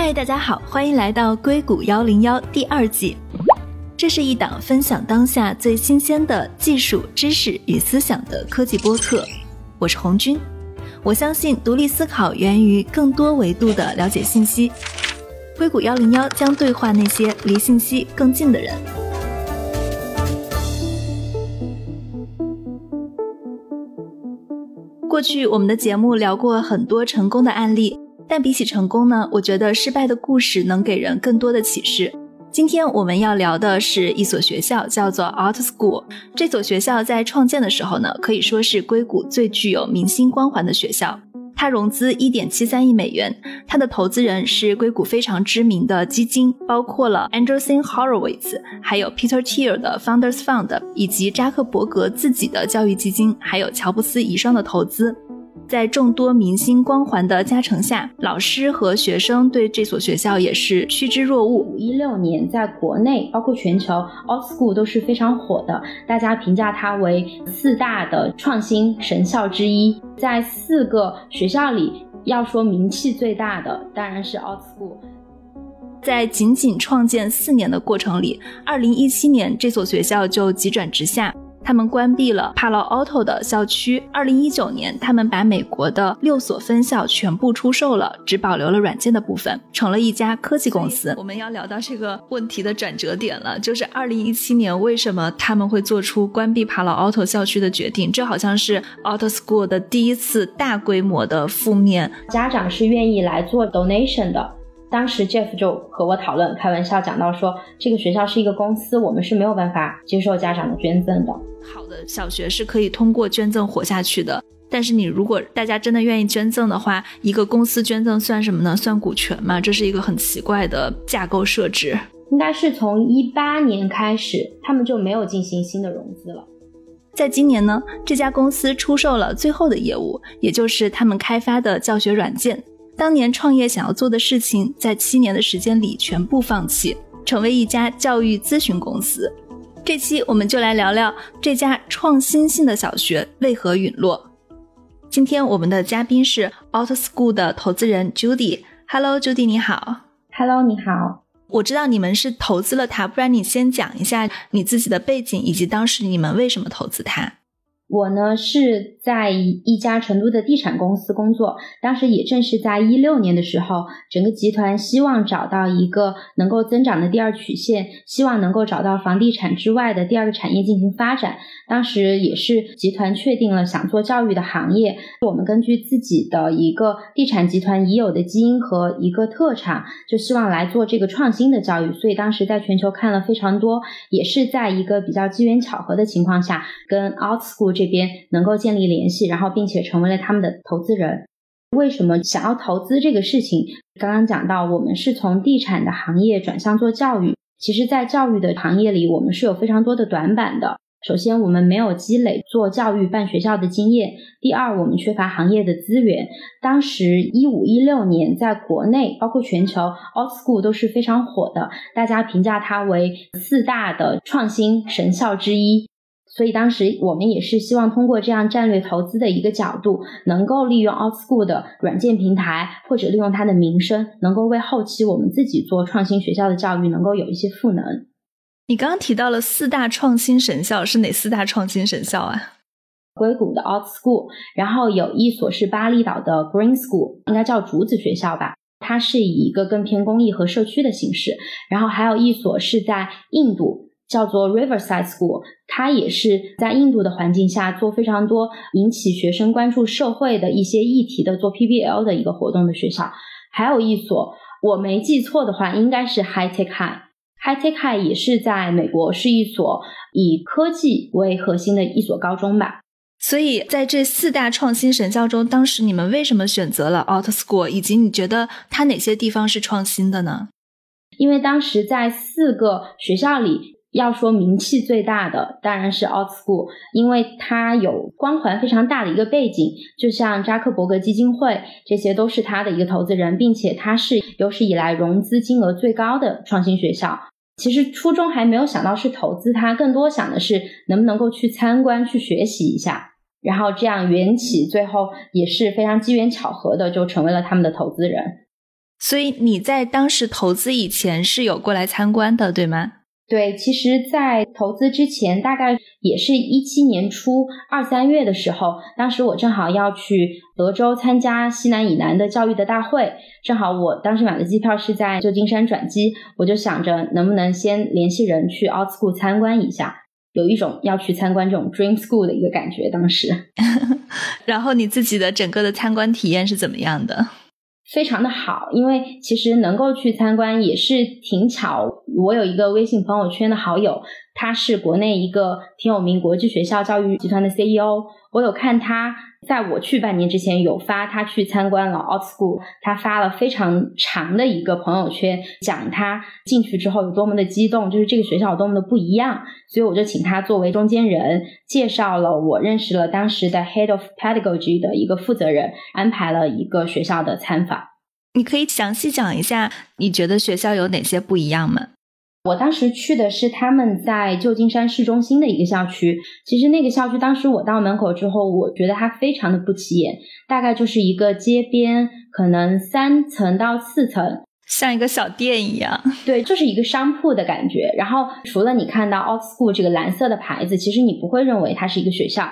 嗨，大家好，欢迎来到硅谷幺零幺第二季。这是一档分享当下最新鲜的技术知识与思想的科技播客。我是红军，我相信独立思考源于更多维度的了解信息。硅谷幺零幺将对话那些离信息更近的人。过去我们的节目聊过很多成功的案例，但比起成功呢，我觉得失败的故事能给人更多的启示。今天我们要聊的是一所学校，叫做 Art School。这所学校在创建的时候呢，可以说是硅谷最具有明星光环的学校。它融资一点七三亿美元，它的投资人是硅谷非常知名的基金，包括了 Andreessen Horowitz，还有 Peter Thiel 的 Founders Fund，以及扎克伯格自己的教育基金，还有乔布斯遗孀的投资。在众多明星光环的加成下，老师和学生对这所学校也是趋之若鹜。一六年，在国内包括全球，Old School 都是非常火的，大家评价它为四大的创新神校之一。在四个学校里，要说名气最大的，当然是 Old School。在仅仅创建四年的过程里，二零一七年这所学校就急转直下。他们关闭了帕劳奥特的校区。二零一九年，他们把美国的六所分校全部出售了，只保留了软件的部分，成了一家科技公司。我们要聊到这个问题的转折点了，就是二零一七年，为什么他们会做出关闭帕劳奥特校区的决定？这好像是 Auto School 的第一次大规模的负面。家长是愿意来做 donation 的。当时 Jeff 就和我讨论，开玩笑讲到说，这个学校是一个公司，我们是没有办法接受家长的捐赠的。好的小学是可以通过捐赠活下去的，但是你如果大家真的愿意捐赠的话，一个公司捐赠算什么呢？算股权吗？这是一个很奇怪的架构设置。应该是从一八年开始，他们就没有进行新的融资了。在今年呢，这家公司出售了最后的业务，也就是他们开发的教学软件。当年创业想要做的事情，在七年的时间里全部放弃，成为一家教育咨询公司。这期我们就来聊聊这家创新性的小学为何陨落。今天我们的嘉宾是 Out School 的投资人 Judy。Hello，Judy，你好。Hello，你好。我知道你们是投资了它，不然你先讲一下你自己的背景以及当时你们为什么投资它。我呢是在一家成都的地产公司工作，当时也正是在一六年的时候，整个集团希望找到一个能够增长的第二曲线，希望能够找到房地产之外的第二个产业进行发展。当时也是集团确定了想做教育的行业，我们根据自己的一个地产集团已有的基因和一个特长，就希望来做这个创新的教育。所以当时在全球看了非常多，也是在一个比较机缘巧合的情况下，跟 Out School。这边能够建立联系，然后并且成为了他们的投资人。为什么想要投资这个事情？刚刚讲到，我们是从地产的行业转向做教育。其实，在教育的行业里，我们是有非常多的短板的。首先，我们没有积累做教育办学校的经验；第二，我们缺乏行业的资源。当时一五一六年，在国内包括全球，Out School 都是非常火的，大家评价它为四大的创新神校之一。所以当时我们也是希望通过这样战略投资的一个角度，能够利用 OutSchool 的软件平台，或者利用它的名声，能够为后期我们自己做创新学校的教育能够有一些赋能。你刚刚提到了四大创新神校是哪四大创新神校啊？硅谷的 OutSchool，然后有一所是巴厘岛的 Green School，应该叫竹子学校吧，它是以一个更偏公益和社区的形式。然后还有一所是在印度。叫做 Riverside School，它也是在印度的环境下做非常多引起学生关注社会的一些议题的做 PBL 的一个活动的学校。还有一所，我没记错的话，应该是 High Tech High。High Tech High 也是在美国是一所以科技为核心的一所高中吧。所以在这四大创新神校中，当时你们为什么选择了 Out School，以及你觉得它哪些地方是创新的呢？因为当时在四个学校里。要说名气最大的当然是 Out School，因为它有光环非常大的一个背景，就像扎克伯格基金会，这些都是他的一个投资人，并且它是有史以来融资金额最高的创新学校。其实初衷还没有想到是投资它，更多想的是能不能够去参观、去学习一下，然后这样缘起，最后也是非常机缘巧合的就成为了他们的投资人。所以你在当时投资以前是有过来参观的，对吗？对，其实，在投资之前，大概也是一七年初二三月的时候，当时我正好要去德州参加西南以南的教育的大会，正好我当时买的机票是在旧金山转机，我就想着能不能先联系人去 Out School 参观一下，有一种要去参观这种 Dream School 的一个感觉。当时，然后你自己的整个的参观体验是怎么样的？非常的好，因为其实能够去参观也是挺巧。我有一个微信朋友圈的好友，他是国内一个挺有名国际学校教育集团的 CEO。我有看他在我去半年之前有发他去参观了 Out School，他发了非常长的一个朋友圈，讲他进去之后有多么的激动，就是这个学校有多么的不一样。所以我就请他作为中间人，介绍了我认识了当时的 Head of Pedagogy 的一个负责人，安排了一个学校的参访。你可以详细讲一下，你觉得学校有哪些不一样吗？我当时去的是他们在旧金山市中心的一个校区。其实那个校区，当时我到门口之后，我觉得它非常的不起眼，大概就是一个街边，可能三层到四层，像一个小店一样。对，就是一个商铺的感觉。然后除了你看到 Old School 这个蓝色的牌子，其实你不会认为它是一个学校。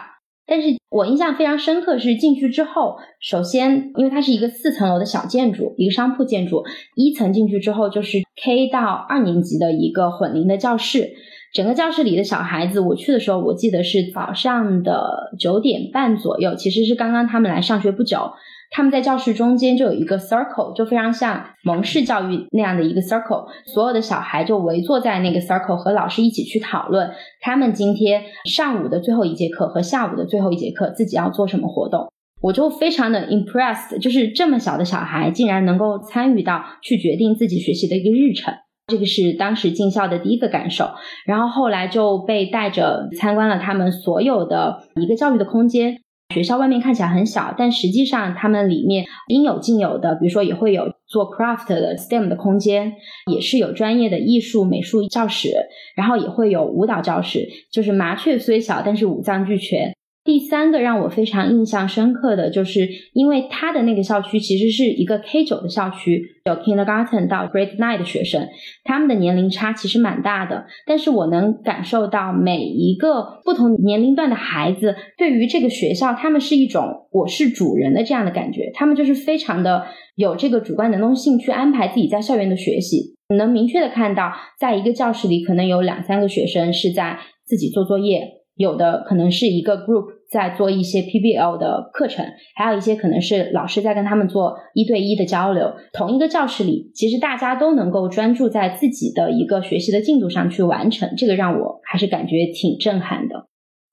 但是我印象非常深刻，是进去之后，首先因为它是一个四层楼的小建筑，一个商铺建筑，一层进去之后就是 K 到二年级的一个混龄的教室，整个教室里的小孩子，我去的时候我记得是早上的九点半左右，其实是刚刚他们来上学不久。他们在教室中间就有一个 circle，就非常像蒙氏教育那样的一个 circle，所有的小孩就围坐在那个 circle，和老师一起去讨论他们今天上午的最后一节课和下午的最后一节课自己要做什么活动。我就非常的 impressed，就是这么小的小孩竟然能够参与到去决定自己学习的一个日程，这个是当时进校的第一个感受。然后后来就被带着参观了他们所有的一个教育的空间。学校外面看起来很小，但实际上他们里面应有尽有的，比如说也会有做 craft 的 STEM 的空间，也是有专业的艺术美术教室，然后也会有舞蹈教室，就是麻雀虽小，但是五脏俱全。第三个让我非常印象深刻的就是，因为他的那个校区其实是一个 K 九的校区，有 Kindergarten 到 Grade Nine 的学生，他们的年龄差其实蛮大的。但是我能感受到每一个不同年龄段的孩子对于这个学校，他们是一种我是主人的这样的感觉，他们就是非常的有这个主观能动性去安排自己在校园的学习。能明确的看到，在一个教室里可能有两三个学生是在自己做作业。有的可能是一个 group 在做一些 PBL 的课程，还有一些可能是老师在跟他们做一对一的交流。同一个教室里，其实大家都能够专注在自己的一个学习的进度上去完成，这个让我还是感觉挺震撼的。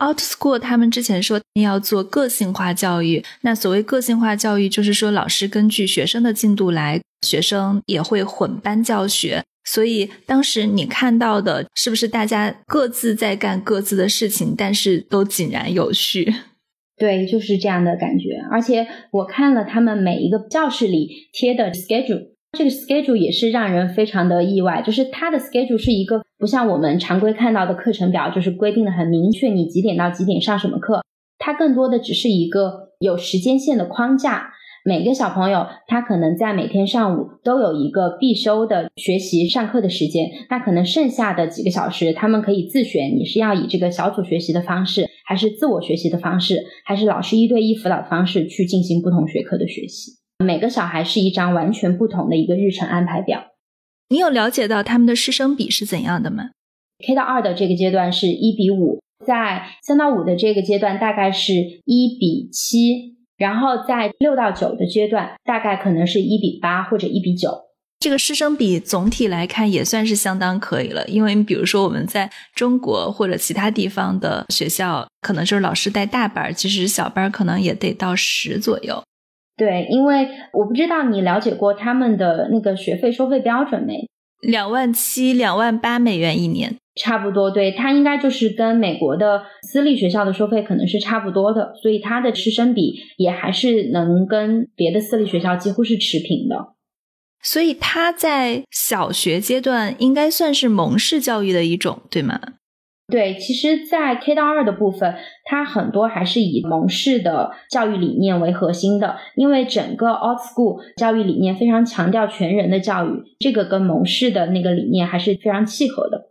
Out School 他们之前说要做个性化教育，那所谓个性化教育，就是说老师根据学生的进度来，学生也会混班教学。所以当时你看到的是不是大家各自在干各自的事情，但是都井然有序？对，就是这样的感觉。而且我看了他们每一个教室里贴的 schedule，这个 schedule 也是让人非常的意外。就是它的 schedule 是一个不像我们常规看到的课程表，就是规定的很明确，你几点到几点上什么课。它更多的只是一个有时间线的框架。每个小朋友他可能在每天上午都有一个必修的学习上课的时间，那可能剩下的几个小时他们可以自选，你是要以这个小组学习的方式，还是自我学习的方式，还是老师一对一辅导的方式去进行不同学科的学习。每个小孩是一张完全不同的一个日程安排表。你有了解到他们的师生比是怎样的吗？K 到二的这个阶段是一比五，在三到五的这个阶段大概是一比七。然后在六到九的阶段，大概可能是一比八或者一比九。这个师生比总体来看也算是相当可以了，因为比如说我们在中国或者其他地方的学校，可能就是老师带大班，其实小班可能也得到十左右。对，因为我不知道你了解过他们的那个学费收费标准没？两万七、两万八美元一年。差不多，对它应该就是跟美国的私立学校的收费可能是差不多的，所以它的师生比也还是能跟别的私立学校几乎是持平的。所以它在小学阶段应该算是蒙氏教育的一种，对吗？对，其实，在 K 到二的部分，它很多还是以蒙氏的教育理念为核心的，因为整个 Old School 教育理念非常强调全人的教育，这个跟蒙氏的那个理念还是非常契合的。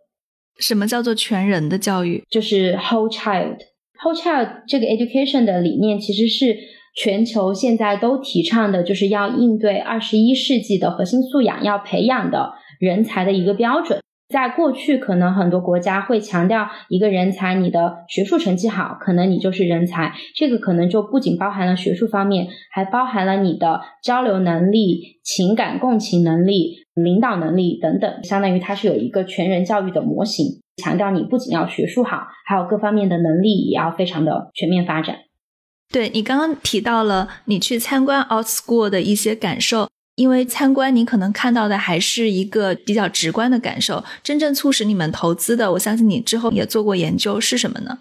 什么叫做全人的教育？就是 whole child。whole child 这个 education 的理念其实是全球现在都提倡的，就是要应对二十一世纪的核心素养要培养的人才的一个标准。在过去，可能很多国家会强调一个人才，你的学术成绩好，可能你就是人才。这个可能就不仅包含了学术方面，还包含了你的交流能力、情感共情能力、领导能力等等。相当于它是有一个全人教育的模型，强调你不仅要学术好，还有各方面的能力也要非常的全面发展。对你刚刚提到了你去参观 Out School 的一些感受。因为参观，你可能看到的还是一个比较直观的感受。真正促使你们投资的，我相信你之后也做过研究，是什么呢？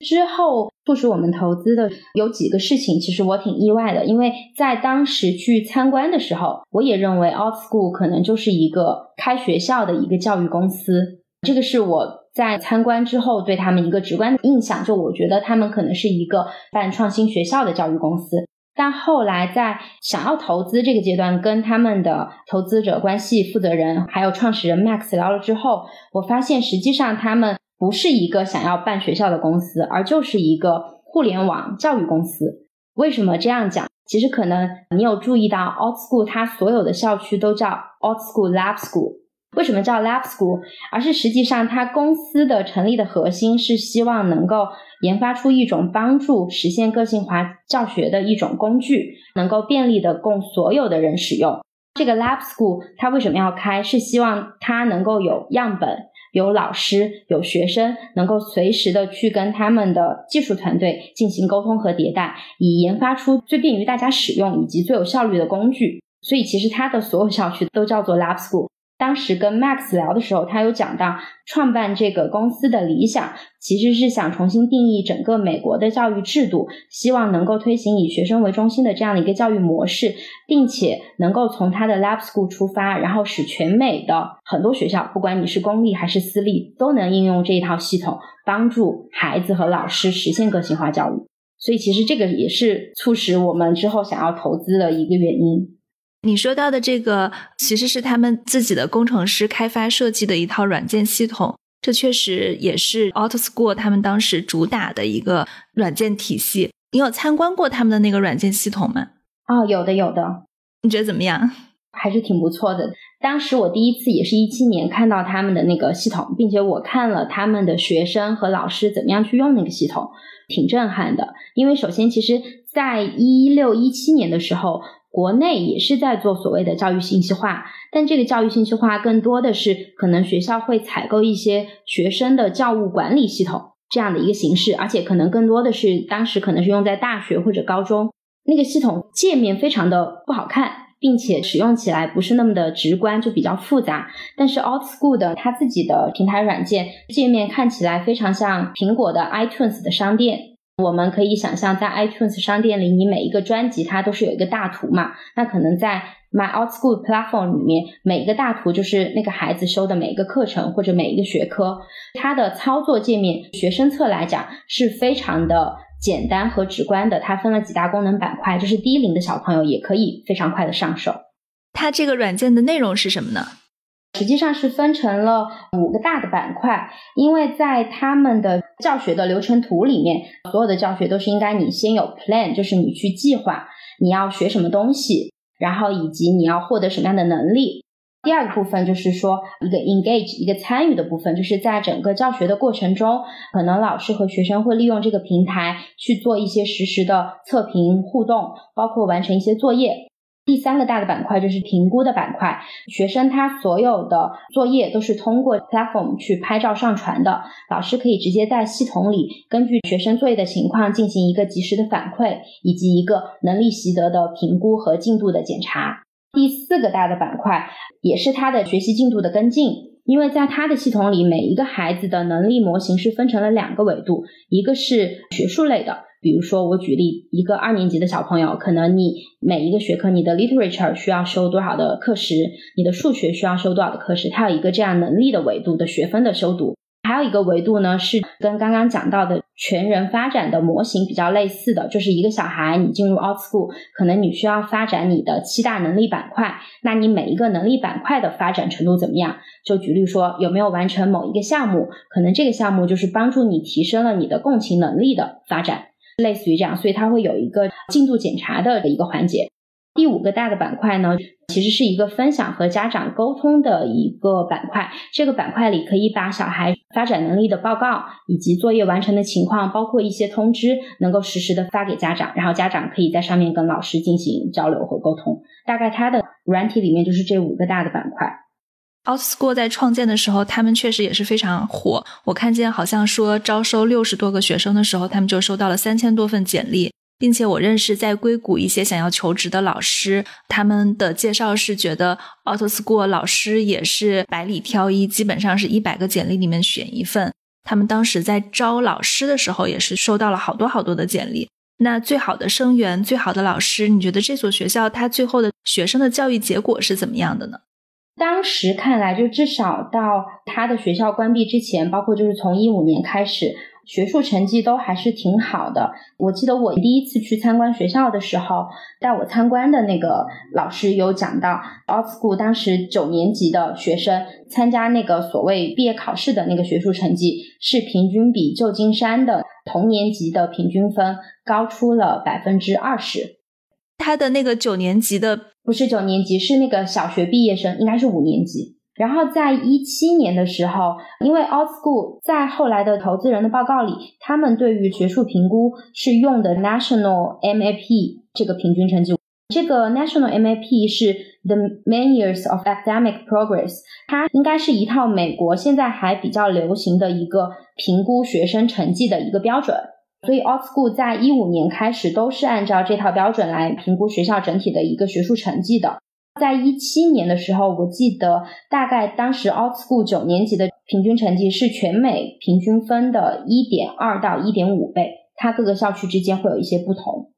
之后促使我们投资的有几个事情，其实我挺意外的。因为在当时去参观的时候，我也认为 Out School 可能就是一个开学校的一个教育公司。这个是我在参观之后对他们一个直观的印象，就我觉得他们可能是一个办创新学校的教育公司。但后来在想要投资这个阶段，跟他们的投资者关系负责人还有创始人 Max 聊了之后，我发现实际上他们不是一个想要办学校的公司，而就是一个互联网教育公司。为什么这样讲？其实可能你有注意到，Alt School 它所有的校区都叫 Alt School Lab School。为什么叫 Lab School？而是实际上它公司的成立的核心是希望能够。研发出一种帮助实现个性化教学的一种工具，能够便利的供所有的人使用。这个 Lab School 它为什么要开？是希望它能够有样本、有老师、有学生，能够随时的去跟他们的技术团队进行沟通和迭代，以研发出最便于大家使用以及最有效率的工具。所以其实它的所有校区都叫做 Lab School。当时跟 Max 聊的时候，他有讲到创办这个公司的理想，其实是想重新定义整个美国的教育制度，希望能够推行以学生为中心的这样的一个教育模式，并且能够从他的 Lab School 出发，然后使全美的很多学校，不管你是公立还是私立，都能应用这一套系统，帮助孩子和老师实现个性化教育。所以，其实这个也是促使我们之后想要投资的一个原因。你说到的这个，其实是他们自己的工程师开发设计的一套软件系统，这确实也是 AutoSchool 他们当时主打的一个软件体系。你有参观过他们的那个软件系统吗？哦，有的，有的。你觉得怎么样？还是挺不错的。当时我第一次也是一七年看到他们的那个系统，并且我看了他们的学生和老师怎么样去用那个系统，挺震撼的。因为首先，其实在一六一七年的时候。国内也是在做所谓的教育信息化，但这个教育信息化更多的是可能学校会采购一些学生的教务管理系统这样的一个形式，而且可能更多的是当时可能是用在大学或者高中，那个系统界面非常的不好看，并且使用起来不是那么的直观，就比较复杂。但是 Alt School 的它自己的平台软件界面看起来非常像苹果的 iTunes 的商店。我们可以想象，在 iTunes 商店里，你每一个专辑它都是有一个大图嘛？那可能在 My Out School Platform 里面，每一个大图就是那个孩子修的每一个课程或者每一个学科，它的操作界面，学生侧来讲是非常的简单和直观的。它分了几大功能板块，就是低龄的小朋友也可以非常快的上手。它这个软件的内容是什么呢？实际上是分成了五个大的板块，因为在他们的教学的流程图里面，所有的教学都是应该你先有 plan，就是你去计划你要学什么东西，然后以及你要获得什么样的能力。第二个部分就是说一个 engage，一个参与的部分，就是在整个教学的过程中，可能老师和学生会利用这个平台去做一些实时的测评互动，包括完成一些作业。第三个大的板块就是评估的板块，学生他所有的作业都是通过 platform 去拍照上传的，老师可以直接在系统里根据学生作业的情况进行一个及时的反馈，以及一个能力习得的评估和进度的检查。第四个大的板块也是他的学习进度的跟进，因为在他的系统里，每一个孩子的能力模型是分成了两个维度，一个是学术类的。比如说，我举例，一个二年级的小朋友，可能你每一个学科，你的 literature 需要修多少的课时，你的数学需要修多少的课时，它有一个这样能力的维度的学分的修读。还有一个维度呢，是跟刚刚讲到的全人发展的模型比较类似的，就是一个小孩你进入 Out School，可能你需要发展你的七大能力板块，那你每一个能力板块的发展程度怎么样？就举例说，有没有完成某一个项目？可能这个项目就是帮助你提升了你的共情能力的发展，类似于这样，所以它会有一个进度检查的一个环节。第五个大的板块呢，其实是一个分享和家长沟通的一个板块。这个板块里可以把小孩发展能力的报告以及作业完成的情况，包括一些通知，能够实时的发给家长，然后家长可以在上面跟老师进行交流和沟通。大概它的软体里面就是这五个大的板块。OutSchool 在创建的时候，他们确实也是非常火。我看见好像说招收六十多个学生的时候，他们就收到了三千多份简历。并且我认识在硅谷一些想要求职的老师，他们的介绍是觉得 Outschool 老师也是百里挑一，基本上是一百个简历里面选一份。他们当时在招老师的时候，也是收到了好多好多的简历。那最好的生源、最好的老师，你觉得这所学校它最后的学生的教育结果是怎么样的呢？当时看来，就至少到他的学校关闭之前，包括就是从一五年开始。学术成绩都还是挺好的。我记得我第一次去参观学校的时候，带我参观的那个老师有讲到，Old School 当时九年级的学生参加那个所谓毕业考试的那个学术成绩，是平均比旧金山的同年级的平均分高出了百分之二十。他的那个九年级的不是九年级，是那个小学毕业生，应该是五年级。然后在一七年的时候，因为 Old School 在后来的投资人的报告里，他们对于学术评估是用的 National MAP 这个平均成绩。这个 National MAP 是 The Main Years of Academic Progress，它应该是一套美国现在还比较流行的一个评估学生成绩的一个标准。所以 Out School 在一五年开始都是按照这套标准来评估学校整体的一个学术成绩的。在一七年的时候，我记得大概当时 Out School 九年级的平均成绩是全美平均分的一点二到一点五倍，它各个校区之间会有一些不同。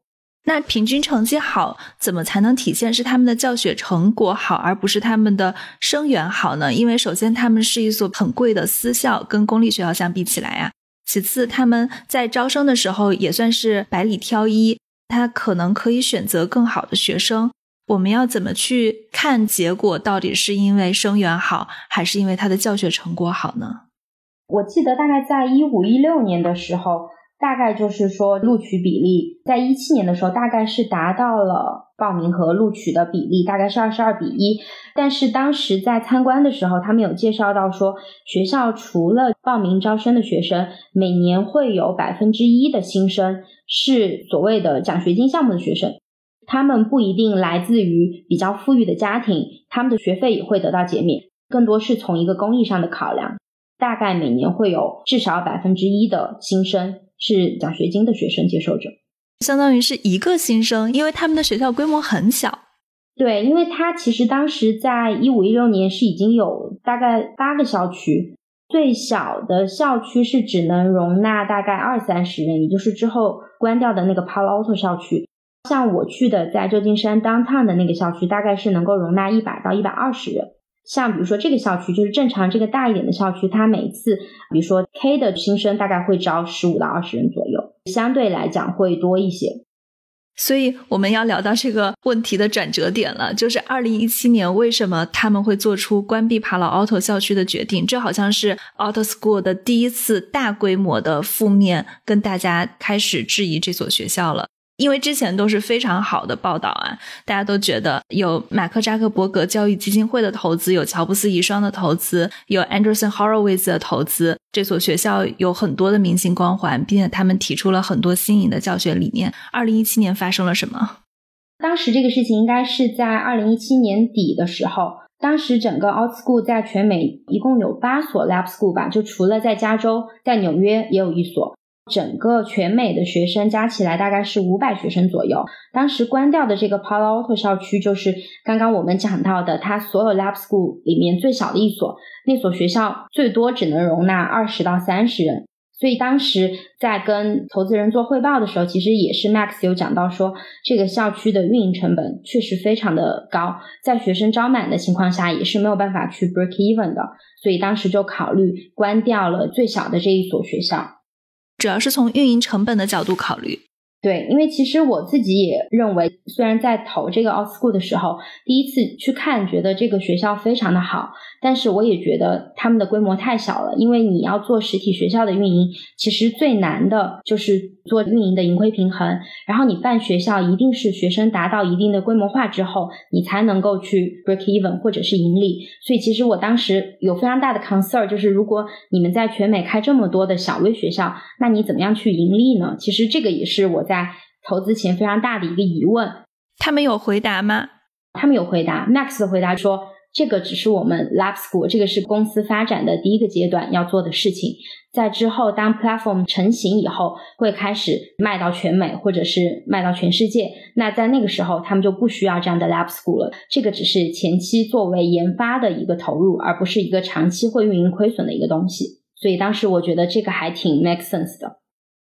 那平均成绩好，怎么才能体现是他们的教学成果好，而不是他们的生源好呢？因为首先他们是一所很贵的私校，跟公立学校相比起来啊。其次他们在招生的时候也算是百里挑一，他可能可以选择更好的学生。我们要怎么去看结果？到底是因为生源好，还是因为他的教学成果好呢？我记得大概在一五一六年的时候，大概就是说录取比例，在一七年的时候，大概是达到了报名和录取的比例，大概是二十二比一。但是当时在参观的时候，他们有介绍到说，学校除了报名招生的学生，每年会有百分之一的新生是所谓的奖学金项目的学生。他们不一定来自于比较富裕的家庭，他们的学费也会得到减免，更多是从一个公益上的考量。大概每年会有至少百分之一的新生是奖学金的学生接受者，相当于是一个新生，因为他们的学校规模很小。对，因为他其实当时在一五一六年是已经有大概八个校区，最小的校区是只能容纳大概二三十人，也就是之后关掉的那个 Palo Alto 校区。像我去的在旧金山 downtown 的那个校区，大概是能够容纳一百到一百二十人。像比如说这个校区，就是正常这个大一点的校区，它每次比如说 K 的新生大概会招十五到二十人左右，相对来讲会多一些。所以我们要聊到这个问题的转折点了，就是二零一七年为什么他们会做出关闭帕劳 Auto 校区的决定？这好像是 Auto School 的第一次大规模的负面，跟大家开始质疑这所学校了。因为之前都是非常好的报道啊，大家都觉得有马克扎克伯格教育基金会的投资，有乔布斯遗孀的投资，有 Anderson Horowitz 的投资，这所学校有很多的明星光环，并且他们提出了很多新颖的教学理念。二零一七年发生了什么？当时这个事情应该是在二零一七年底的时候，当时整个 Out School 在全美一共有八所 Lab School 吧，就除了在加州，在纽约也有一所。整个全美的学生加起来大概是五百学生左右。当时关掉的这个 Palo Alto 校区，就是刚刚我们讲到的，它所有 Lab School 里面最小的一所。那所学校最多只能容纳二十到三十人，所以当时在跟投资人做汇报的时候，其实也是 Max 有讲到说，这个校区的运营成本确实非常的高，在学生招满的情况下，也是没有办法去 break even 的。所以当时就考虑关掉了最小的这一所学校，主要是从运营成本的角度考虑。对，因为其实我自己也认为，虽然在投这个 OutSchool 的时候，第一次去看，觉得这个学校非常的好，但是我也觉得他们的规模太小了。因为你要做实体学校的运营，其实最难的就是做运营的盈亏平衡。然后你办学校，一定是学生达到一定的规模化之后，你才能够去 break even 或者是盈利。所以其实我当时有非常大的 concern，就是如果你们在全美开这么多的小微学校，那你怎么样去盈利呢？其实这个也是我在。在投资前非常大的一个疑问，他们有回答吗？他们有回答。Max 的回答说，这个只是我们 Lab School，这个是公司发展的第一个阶段要做的事情。在之后，当 Platform 成型以后，会开始卖到全美，或者是卖到全世界。那在那个时候，他们就不需要这样的 Lab School 了。这个只是前期作为研发的一个投入，而不是一个长期会运营亏损的一个东西。所以当时我觉得这个还挺 make sense 的。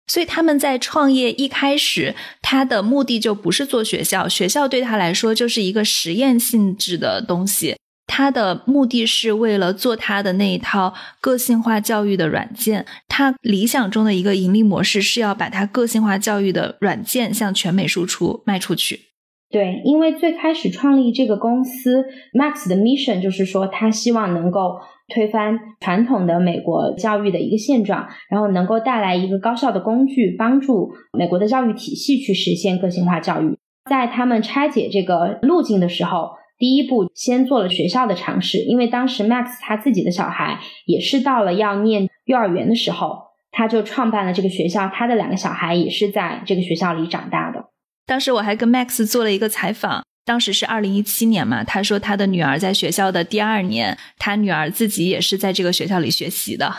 所以他们在创业一开始，他的目的就不是做学校，学校对他来说就是一个实验性质的东西。他的目的是为了做他的那一套个性化教育的软件。他理想中的一个盈利模式是要把他个性化教育的软件向全美输出卖出去。对，因为最开始创立这个公司，Max 的 mission 就是说他希望能够。推翻传统的美国教育的一个现状，然后能够带来一个高效的工具，帮助美国的教育体系去实现个性化教育。在他们拆解这个路径的时候，第一步先做了学校的尝试，因为当时 Max 他自己的小孩也是到了要念幼儿园的时候，他就创办了这个学校，他的两个小孩也是在这个学校里长大的。当时我还跟 Max 做了一个采访。当时是二零一七年嘛，他说他的女儿在学校的第二年，他女儿自己也是在这个学校里学习的。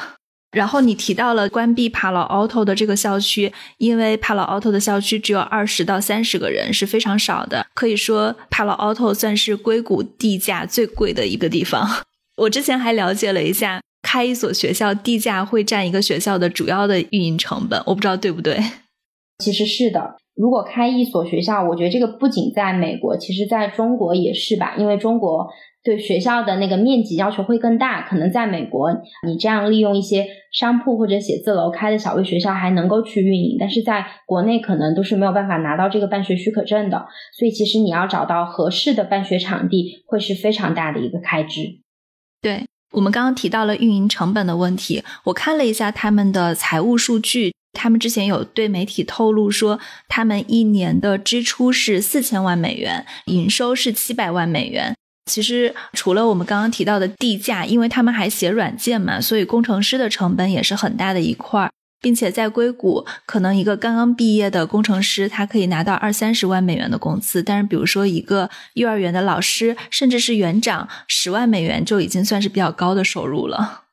然后你提到了关闭 Palo Alto 的这个校区，因为 Palo Alto 的校区只有二十到三十个人，是非常少的。可以说 Palo Alto 算是硅谷地价最贵的一个地方。我之前还了解了一下，开一所学校地价会占一个学校的主要的运营成本，我不知道对不对。其实是的。如果开一所学校，我觉得这个不仅在美国，其实在中国也是吧。因为中国对学校的那个面积要求会更大，可能在美国，你这样利用一些商铺或者写字楼开的小微学校还能够去运营，但是在国内可能都是没有办法拿到这个办学许可证的。所以其实你要找到合适的办学场地，会是非常大的一个开支。对我们刚刚提到了运营成本的问题，我看了一下他们的财务数据。他们之前有对媒体透露说，他们一年的支出是四千万美元，营收是七百万美元。其实除了我们刚刚提到的地价，因为他们还写软件嘛，所以工程师的成本也是很大的一块儿。并且在硅谷，可能一个刚刚毕业的工程师，他可以拿到二三十万美元的工资。但是，比如说一个幼儿园的老师，甚至是园长，十万美元就已经算是比较高的收入了。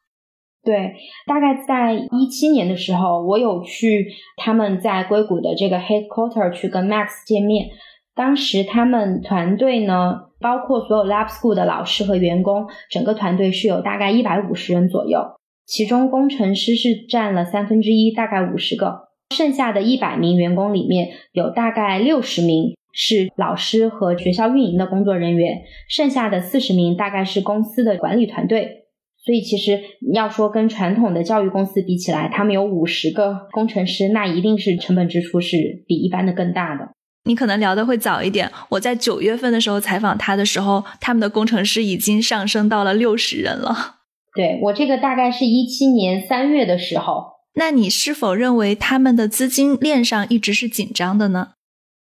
对，大概在一七年的时候，我有去他们在硅谷的这个 headquarter 去跟 Max 见面。当时他们团队呢，包括所有 Lab School 的老师和员工，整个团队是有大概一百五十人左右。其中工程师是占了三分之一，大概五十个。剩下的一百名员工里面有大概六十名是老师和学校运营的工作人员，剩下的四十名大概是公司的管理团队。所以其实要说跟传统的教育公司比起来，他们有五十个工程师，那一定是成本支出是比一般的更大的。你可能聊的会早一点。我在九月份的时候采访他的时候，他们的工程师已经上升到了六十人了。对我这个大概是一七年三月的时候。那你是否认为他们的资金链上一直是紧张的呢？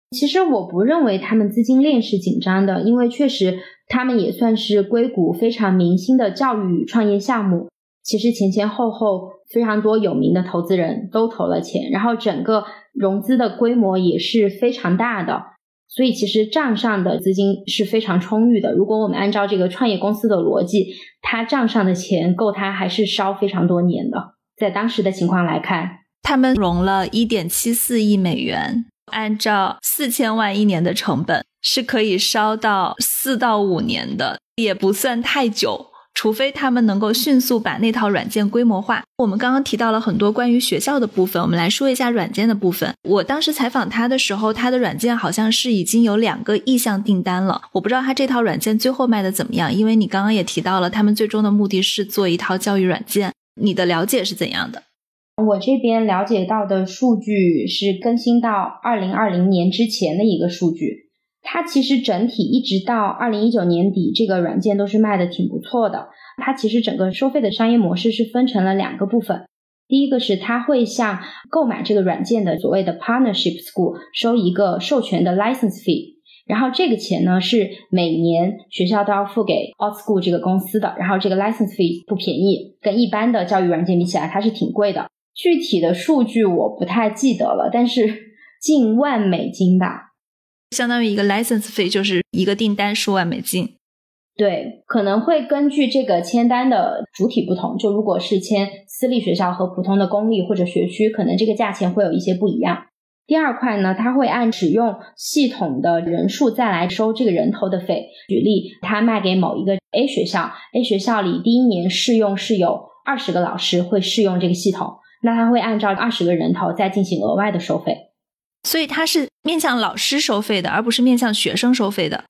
其实我不认为他们资金链是紧张的，因为确实。他们也算是硅谷非常明星的教育创业项目。其实前前后后非常多有名的投资人都投了钱，然后整个融资的规模也是非常大的，所以其实账上的资金是非常充裕的。如果我们按照这个创业公司的逻辑，它账上的钱够它还是烧非常多年的。在当时的情况来看，他们融了一点七四亿美元，按照四千万一年的成本。是可以烧到四到五年的，也不算太久。除非他们能够迅速把那套软件规模化。我们刚刚提到了很多关于学校的部分，我们来说一下软件的部分。我当时采访他的时候，他的软件好像是已经有两个意向订单了。我不知道他这套软件最后卖的怎么样，因为你刚刚也提到了，他们最终的目的是做一套教育软件。你的了解是怎样的？我这边了解到的数据是更新到二零二零年之前的一个数据。它其实整体一直到二零一九年底，这个软件都是卖的挺不错的。它其实整个收费的商业模式是分成了两个部分。第一个是它会向购买这个软件的所谓的 partnership school 收一个授权的 license fee，然后这个钱呢是每年学校都要付给 outschool 这个公司的。然后这个 license fee 不便宜，跟一般的教育软件比起来，它是挺贵的。具体的数据我不太记得了，但是近万美金吧。相当于一个 license 费，就是一个订单数万美金。对，可能会根据这个签单的主体不同，就如果是签私立学校和普通的公立或者学区，可能这个价钱会有一些不一样。第二块呢，它会按使用系统的人数再来收这个人头的费。举例，他卖给某一个 A 学校，A 学校里第一年试用是有二十个老师会试用这个系统，那他会按照二十个人头再进行额外的收费。所以它是面向老师收费的，而不是面向学生收费的。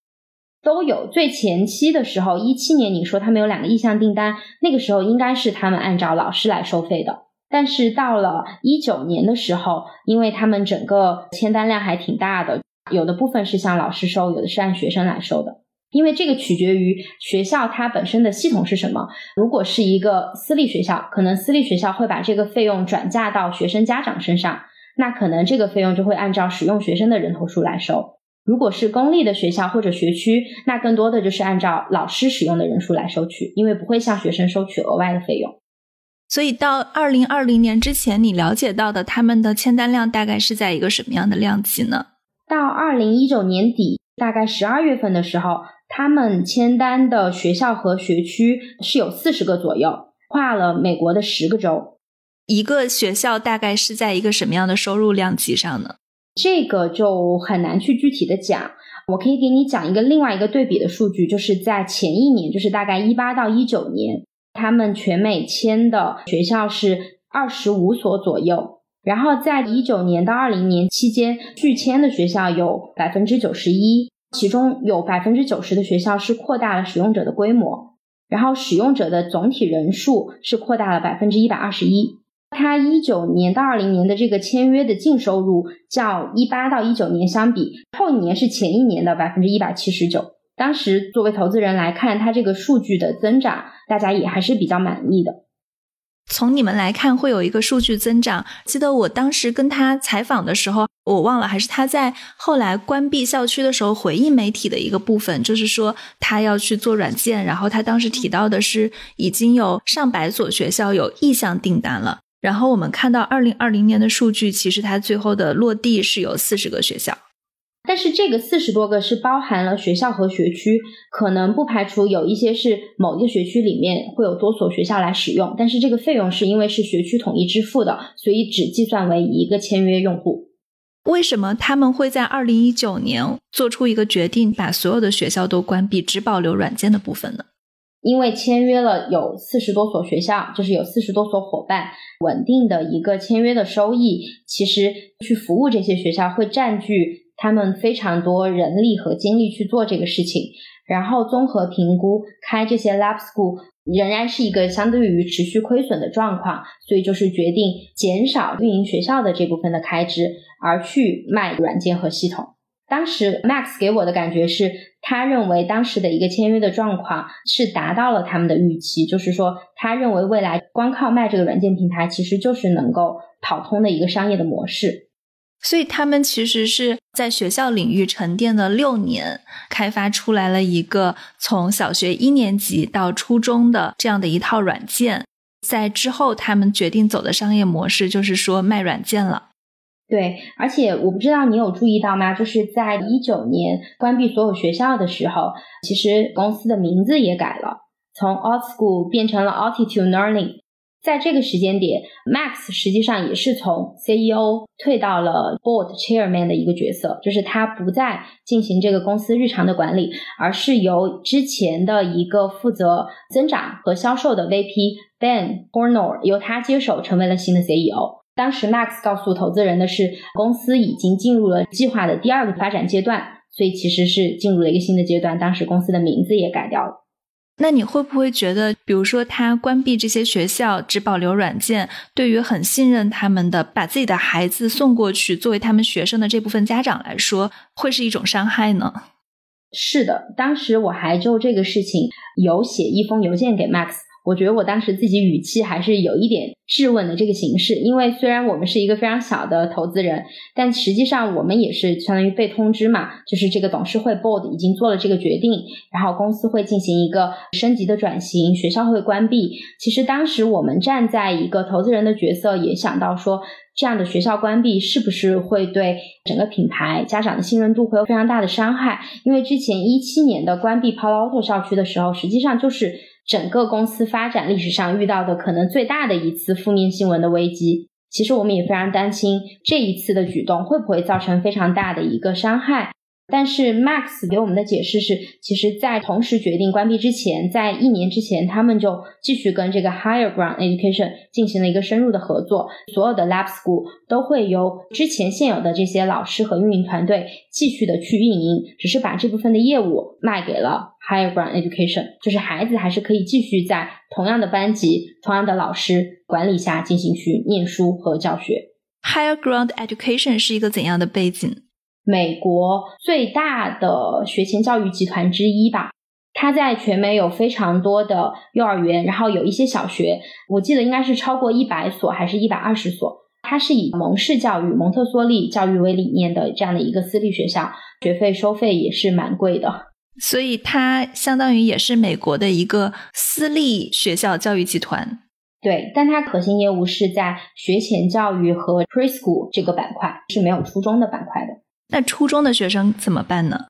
都有最前期的时候，一七年你说他们有两个意向订单，那个时候应该是他们按照老师来收费的。但是到了一九年的时候，因为他们整个签单量还挺大的，有的部分是向老师收，有的是按学生来收的。因为这个取决于学校它本身的系统是什么。如果是一个私立学校，可能私立学校会把这个费用转嫁到学生家长身上。那可能这个费用就会按照使用学生的人头数来收。如果是公立的学校或者学区，那更多的就是按照老师使用的人数来收取，因为不会向学生收取额外的费用。所以到二零二零年之前，你了解到的他们的签单量大概是在一个什么样的量级呢？到二零一九年底，大概十二月份的时候，他们签单的学校和学区是有四十个左右，跨了美国的十个州。一个学校大概是在一个什么样的收入量级上呢？这个就很难去具体的讲。我可以给你讲一个另外一个对比的数据，就是在前一年，就是大概一八到一九年，他们全美签的学校是二十五所左右，然后在一九年到二零年期间，拒签的学校有百分之九十一，其中有百分之九十的学校是扩大了使用者的规模，然后使用者的总体人数是扩大了百分之一百二十一。它一九年到二零年的这个签约的净收入，较一八到一九年相比，后一年是前一年的百分之一百七十九。当时作为投资人来看，它这个数据的增长，大家也还是比较满意的。从你们来看，会有一个数据增长。记得我当时跟他采访的时候，我忘了，还是他在后来关闭校区的时候回应媒体的一个部分，就是说他要去做软件，然后他当时提到的是已经有上百所学校有意向订单了。然后我们看到二零二零年的数据，其实它最后的落地是有四十个学校，但是这个四十多个是包含了学校和学区，可能不排除有一些是某一个学区里面会有多所学校来使用，但是这个费用是因为是学区统一支付的，所以只计算为一个签约用户。为什么他们会在二零一九年做出一个决定，把所有的学校都关闭，只保留软件的部分呢？因为签约了有四十多所学校，就是有四十多所伙伴，稳定的一个签约的收益，其实去服务这些学校会占据他们非常多人力和精力去做这个事情。然后综合评估，开这些 lab school 仍然是一个相对于持续亏损的状况，所以就是决定减少运营学校的这部分的开支，而去卖软件和系统。当时 Max 给我的感觉是，他认为当时的一个签约的状况是达到了他们的预期，就是说，他认为未来光靠卖这个软件平台，其实就是能够跑通的一个商业的模式。所以他们其实是在学校领域沉淀了六年，开发出来了一个从小学一年级到初中的这样的一套软件。在之后，他们决定走的商业模式就是说卖软件了。对，而且我不知道你有注意到吗？就是在一九年关闭所有学校的时候，其实公司的名字也改了，从 Alt School 变成了 Altitude Learning。在这个时间点，Max 实际上也是从 CEO 退到了 Board Chairman 的一个角色，就是他不再进行这个公司日常的管理，而是由之前的一个负责增长和销售的 VP Ben Hornor 由他接手，成为了新的 CEO。当时 Max 告诉投资人的是，公司已经进入了计划的第二个发展阶段，所以其实是进入了一个新的阶段。当时公司的名字也改掉了。那你会不会觉得，比如说他关闭这些学校，只保留软件，对于很信任他们的，把自己的孩子送过去作为他们学生的这部分家长来说，会是一种伤害呢？是的，当时我还就这个事情有写一封邮件给 Max。我觉得我当时自己语气还是有一点质问的这个形式，因为虽然我们是一个非常小的投资人，但实际上我们也是相当于被通知嘛，就是这个董事会 board 已经做了这个决定，然后公司会进行一个升级的转型，学校会关闭。其实当时我们站在一个投资人的角色，也想到说，这样的学校关闭是不是会对整个品牌、家长的信任度会有非常大的伤害？因为之前一七年的关闭 Palo Alto 校区的时候，实际上就是。整个公司发展历史上遇到的可能最大的一次负面新闻的危机，其实我们也非常担心这一次的举动会不会造成非常大的一个伤害。但是 Max 给我们的解释是，其实，在同时决定关闭之前，在一年之前，他们就继续跟这个 Higher Ground Education 进行了一个深入的合作，所有的 Lab School 都会由之前现有的这些老师和运营团队继续的去运营，只是把这部分的业务卖给了 Higher Ground Education，就是孩子还是可以继续在同样的班级、同样的老师管理下进行去念书和教学。Higher Ground Education 是一个怎样的背景？美国最大的学前教育集团之一吧，它在全美有非常多的幼儿园，然后有一些小学，我记得应该是超过一百所还是一百二十所。它是以蒙氏教育、蒙特梭利教育为理念的这样的一个私立学校，学费收费也是蛮贵的。所以它相当于也是美国的一个私立学校教育集团。对，但它核心业务是在学前教育和 preschool 这个板块，是没有初中的板块的。那初中的学生怎么办呢？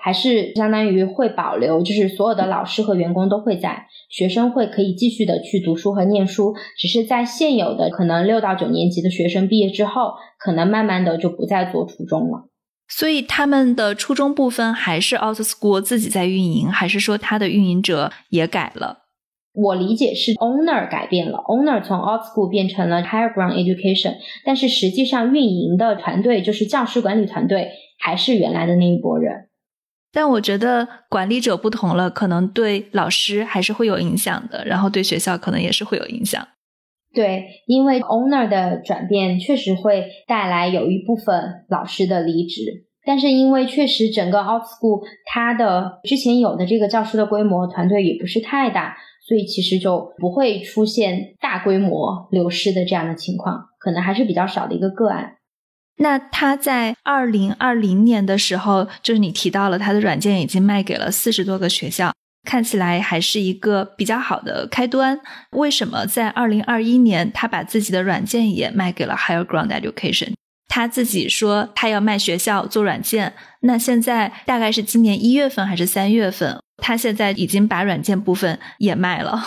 还是相当于会保留，就是所有的老师和员工都会在，学生会可以继续的去读书和念书，只是在现有的可能六到九年级的学生毕业之后，可能慢慢的就不再做初中了。所以他们的初中部分还是 Out School 自己在运营，还是说他的运营者也改了？我理解是 owner 改变了，owner 从 old School 变成了 Higher Ground Education，但是实际上运营的团队就是教师管理团队还是原来的那一拨人。但我觉得管理者不同了，可能对老师还是会有影响的，然后对学校可能也是会有影响。对，因为 owner 的转变确实会带来有一部分老师的离职，但是因为确实整个 Out School 它的之前有的这个教师的规模团队也不是太大。所以其实就不会出现大规模流失的这样的情况，可能还是比较少的一个个案。那他在二零二零年的时候，就是你提到了他的软件已经卖给了四十多个学校，看起来还是一个比较好的开端。为什么在二零二一年他把自己的软件也卖给了 Higher Ground Education？他自己说他要卖学校做软件，那现在大概是今年一月份还是三月份？他现在已经把软件部分也卖了。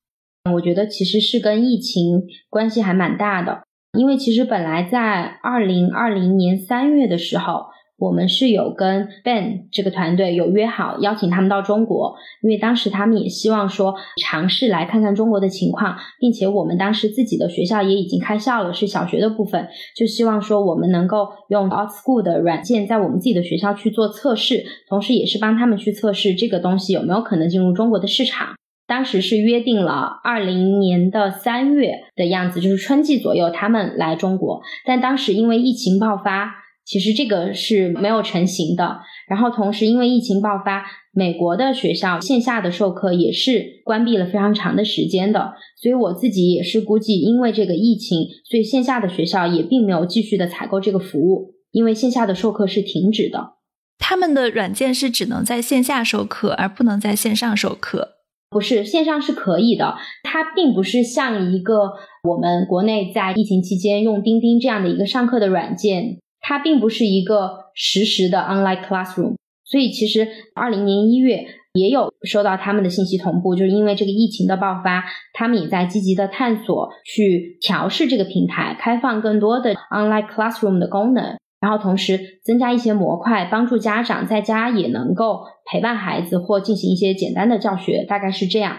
我觉得其实是跟疫情关系还蛮大的，因为其实本来在二零二零年三月的时候。我们是有跟 Ben 这个团队有约好邀请他们到中国，因为当时他们也希望说尝试来看看中国的情况，并且我们当时自己的学校也已经开校了，是小学的部分，就希望说我们能够用 Out School 的软件在我们自己的学校去做测试，同时也是帮他们去测试这个东西有没有可能进入中国的市场。当时是约定了二零年的三月的样子，就是春季左右他们来中国，但当时因为疫情爆发。其实这个是没有成型的，然后同时因为疫情爆发，美国的学校线下的授课也是关闭了非常长的时间的，所以我自己也是估计，因为这个疫情，所以线下的学校也并没有继续的采购这个服务，因为线下的授课是停止的。他们的软件是只能在线下授课，而不能在线上授课。不是线上是可以的，它并不是像一个我们国内在疫情期间用钉钉这样的一个上课的软件。它并不是一个实时的 online classroom，所以其实二零年一月也有收到他们的信息同步，就是因为这个疫情的爆发，他们也在积极的探索去调试这个平台，开放更多的 online classroom 的功能，然后同时增加一些模块，帮助家长在家也能够陪伴孩子或进行一些简单的教学，大概是这样。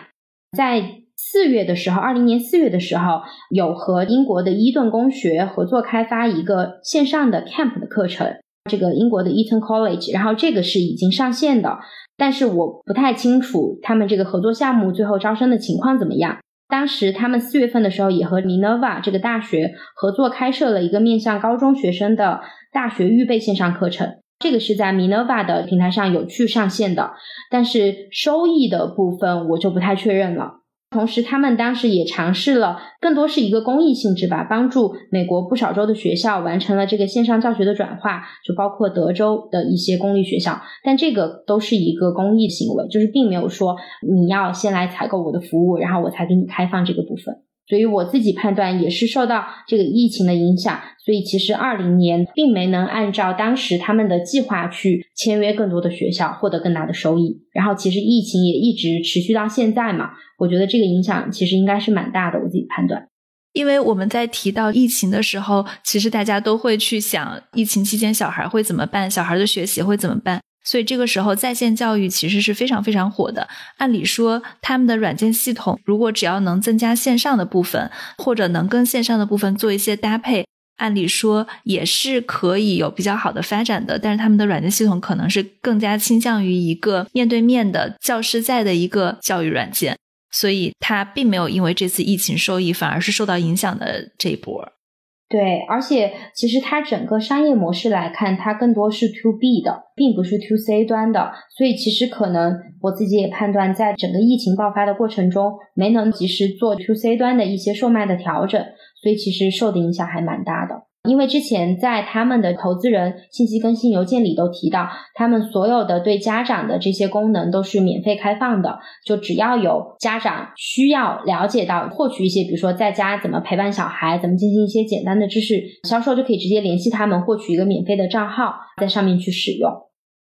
在四月的时候，二零年四月的时候，有和英国的伊顿公学合作开发一个线上的 camp 的课程，这个英国的 Eton College，然后这个是已经上线的，但是我不太清楚他们这个合作项目最后招生的情况怎么样。当时他们四月份的时候也和 Minerva 这个大学合作开设了一个面向高中学生的大学预备线上课程，这个是在 Minerva 的平台上有去上线的，但是收益的部分我就不太确认了。同时，他们当时也尝试了，更多是一个公益性质吧，帮助美国不少州的学校完成了这个线上教学的转化，就包括德州的一些公立学校。但这个都是一个公益行为，就是并没有说你要先来采购我的服务，然后我才给你开放这个部分。所以我自己判断也是受到这个疫情的影响，所以其实二零年并没能按照当时他们的计划去签约更多的学校，获得更大的收益。然后其实疫情也一直持续到现在嘛，我觉得这个影响其实应该是蛮大的。我自己判断，因为我们在提到疫情的时候，其实大家都会去想疫情期间小孩会怎么办，小孩的学习会怎么办。所以这个时候，在线教育其实是非常非常火的。按理说，他们的软件系统如果只要能增加线上的部分，或者能跟线上的部分做一些搭配，按理说也是可以有比较好的发展的。但是他们的软件系统可能是更加倾向于一个面对面的教师在的一个教育软件，所以它并没有因为这次疫情受益，反而是受到影响的这一波。对，而且其实它整个商业模式来看，它更多是 to B 的，并不是 to C 端的。所以其实可能我自己也判断，在整个疫情爆发的过程中，没能及时做 to C 端的一些售卖的调整，所以其实受的影响还蛮大的。因为之前在他们的投资人信息更新邮件里都提到，他们所有的对家长的这些功能都是免费开放的，就只要有家长需要了解到获取一些，比如说在家怎么陪伴小孩，怎么进行一些简单的知识销售，就可以直接联系他们获取一个免费的账号，在上面去使用。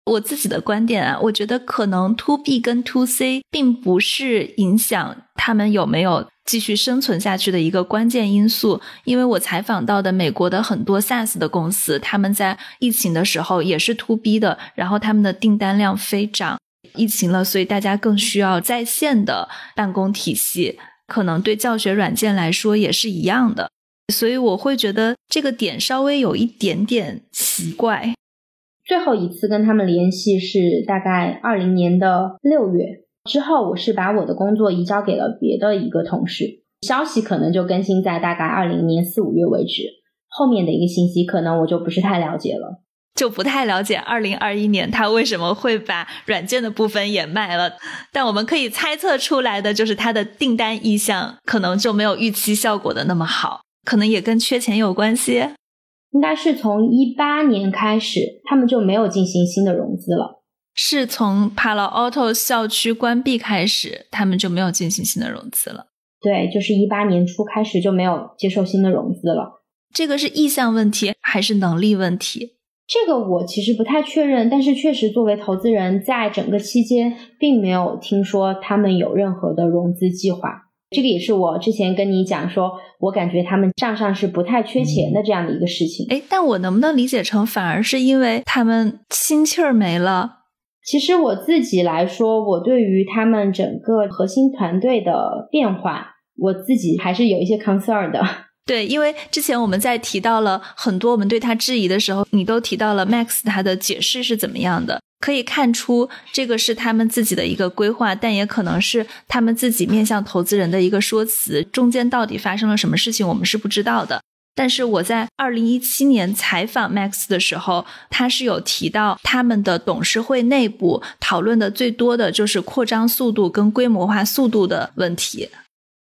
我自己的观点啊，我觉得可能 to B 跟 to C 并不是影响他们有没有继续生存下去的一个关键因素，因为我采访到的美国的很多 SaaS 的公司，他们在疫情的时候也是 to B 的，然后他们的订单量飞涨。疫情了，所以大家更需要在线的办公体系，可能对教学软件来说也是一样的，所以我会觉得这个点稍微有一点点奇怪。最后一次跟他们联系是大概二零年的六月之后，我是把我的工作移交给了别的一个同事，消息可能就更新在大概二零年四五月为止，后面的一个信息可能我就不是太了解了，就不太了解二零二一年他为什么会把软件的部分也卖了，但我们可以猜测出来的就是他的订单意向可能就没有预期效果的那么好，可能也跟缺钱有关系。应该是从一八年开始，他们就没有进行新的融资了。是从 Palo Alto 校区关闭开始，他们就没有进行新的融资了。对，就是一八年初开始就没有接受新的融资了。这个是意向问题还是能力问题？这个我其实不太确认，但是确实作为投资人，在整个期间并没有听说他们有任何的融资计划。这个也是我之前跟你讲说，我感觉他们账上是不太缺钱的这样的一个事情。哎，但我能不能理解成，反而是因为他们心气儿没了？其实我自己来说，我对于他们整个核心团队的变化，我自己还是有一些 concern 的。对，因为之前我们在提到了很多我们对他质疑的时候，你都提到了 Max 他的解释是怎么样的。可以看出，这个是他们自己的一个规划，但也可能是他们自己面向投资人的一个说辞。中间到底发生了什么事情，我们是不知道的。但是我在二零一七年采访 Max 的时候，他是有提到他们的董事会内部讨论的最多的就是扩张速度跟规模化速度的问题。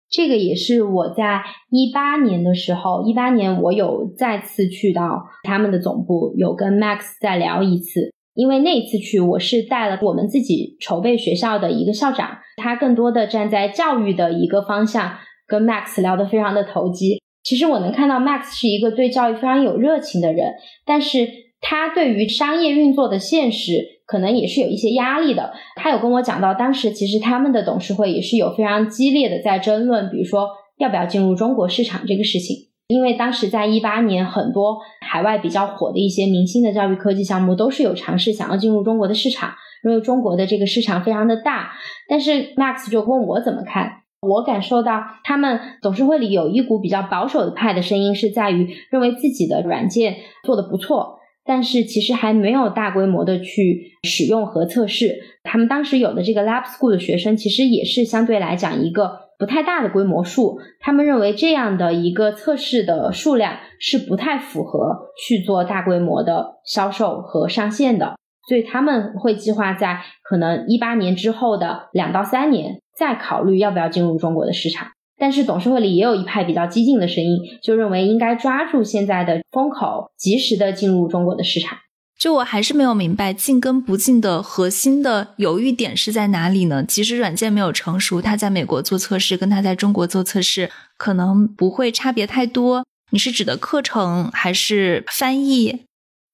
这个也是我在一八年的时候，一八年我有再次去到他们的总部，有跟 Max 再聊一次。因为那一次去，我是带了我们自己筹备学校的一个校长，他更多的站在教育的一个方向，跟 Max 聊得非常的投机。其实我能看到 Max 是一个对教育非常有热情的人，但是他对于商业运作的现实可能也是有一些压力的。他有跟我讲到，当时其实他们的董事会也是有非常激烈的在争论，比如说要不要进入中国市场这个事情。因为当时在一八年，很多海外比较火的一些明星的教育科技项目都是有尝试想要进入中国的市场，因为中国的这个市场非常的大。但是 Max 就问我怎么看，我感受到他们董事会里有一股比较保守的派的声音，是在于认为自己的软件做的不错，但是其实还没有大规模的去使用和测试。他们当时有的这个 Lab School 的学生，其实也是相对来讲一个。不太大的规模数，他们认为这样的一个测试的数量是不太符合去做大规模的销售和上线的，所以他们会计划在可能一八年之后的两到三年再考虑要不要进入中国的市场。但是董事会里也有一派比较激进的声音，就认为应该抓住现在的风口，及时的进入中国的市场。就我还是没有明白进跟不进的核心的犹豫点是在哪里呢？其实软件没有成熟，它在美国做测试跟它在中国做测试可能不会差别太多。你是指的课程还是翻译？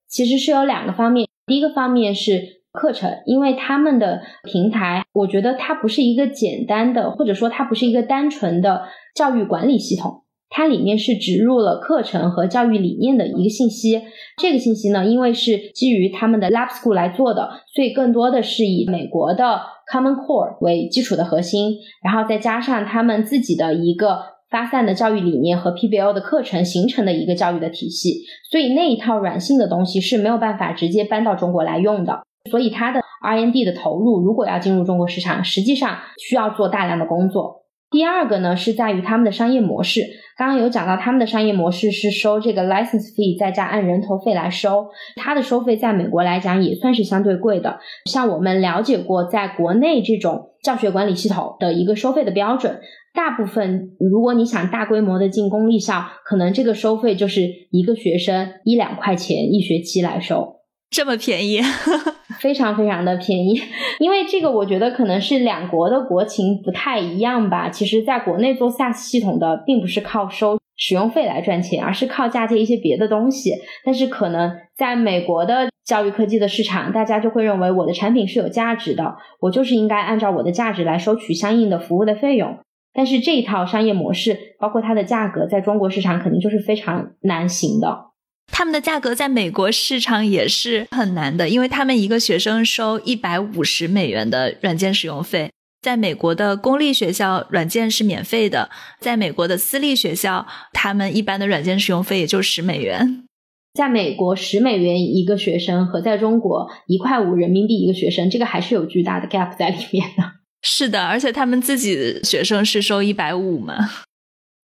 其实是有两个方面，第一个方面是课程，因为他们的平台，我觉得它不是一个简单的，或者说它不是一个单纯的教育管理系统。它里面是植入了课程和教育理念的一个信息，这个信息呢，因为是基于他们的 Lab School 来做的，所以更多的是以美国的 Common Core 为基础的核心，然后再加上他们自己的一个发散的教育理念和 PBL 的课程形成的一个教育的体系，所以那一套软性的东西是没有办法直接搬到中国来用的，所以它的 R&D 的投入如果要进入中国市场，实际上需要做大量的工作。第二个呢，是在于他们的商业模式。刚刚有讲到，他们的商业模式是收这个 license fee，再加按人头费来收。它的收费在美国来讲也算是相对贵的。像我们了解过，在国内这种教学管理系统的一个收费的标准，大部分如果你想大规模的进公立校，可能这个收费就是一个学生一两块钱一学期来收。这么便宜，非常非常的便宜，因为这个我觉得可能是两国的国情不太一样吧。其实，在国内做 SaaS 系统的，并不是靠收使用费来赚钱，而是靠嫁接一些别的东西。但是，可能在美国的教育科技的市场，大家就会认为我的产品是有价值的，我就是应该按照我的价值来收取相应的服务的费用。但是，这一套商业模式，包括它的价格，在中国市场肯定就是非常难行的。他们的价格在美国市场也是很难的，因为他们一个学生收一百五十美元的软件使用费，在美国的公立学校软件是免费的，在美国的私立学校，他们一般的软件使用费也就十美元。在美国十美元一个学生和在中国一块五人民币一个学生，这个还是有巨大的 gap 在里面的。是的，而且他们自己学生是收一百五嘛。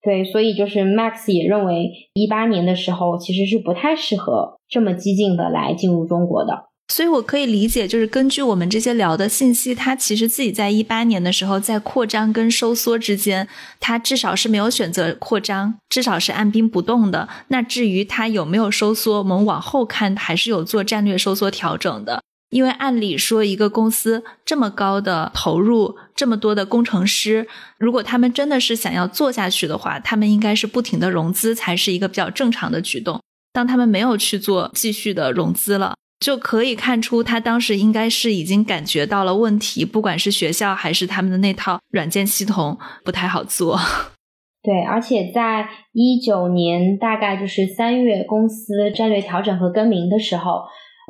对，所以就是 Max 也认为，一八年的时候其实是不太适合这么激进的来进入中国的。所以我可以理解，就是根据我们这些聊的信息，他其实自己在一八年的时候，在扩张跟收缩之间，他至少是没有选择扩张，至少是按兵不动的。那至于他有没有收缩，我们往后看还是有做战略收缩调整的。因为按理说，一个公司这么高的投入，这么多的工程师，如果他们真的是想要做下去的话，他们应该是不停的融资才是一个比较正常的举动。当他们没有去做继续的融资了，就可以看出他当时应该是已经感觉到了问题，不管是学校还是他们的那套软件系统不太好做。对，而且在一九年大概就是三月，公司战略调整和更名的时候。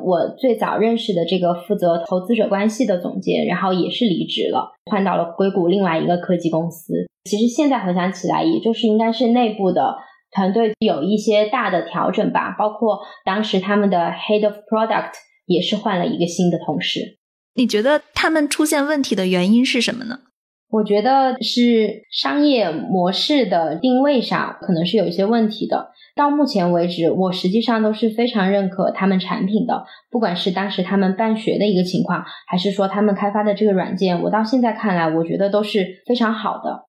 我最早认识的这个负责投资者关系的总监，然后也是离职了，换到了硅谷另外一个科技公司。其实现在回想起来，也就是应该是内部的团队有一些大的调整吧，包括当时他们的 Head of Product 也是换了一个新的同事。你觉得他们出现问题的原因是什么呢？我觉得是商业模式的定位上可能是有一些问题的。到目前为止，我实际上都是非常认可他们产品的，不管是当时他们办学的一个情况，还是说他们开发的这个软件，我到现在看来，我觉得都是非常好的。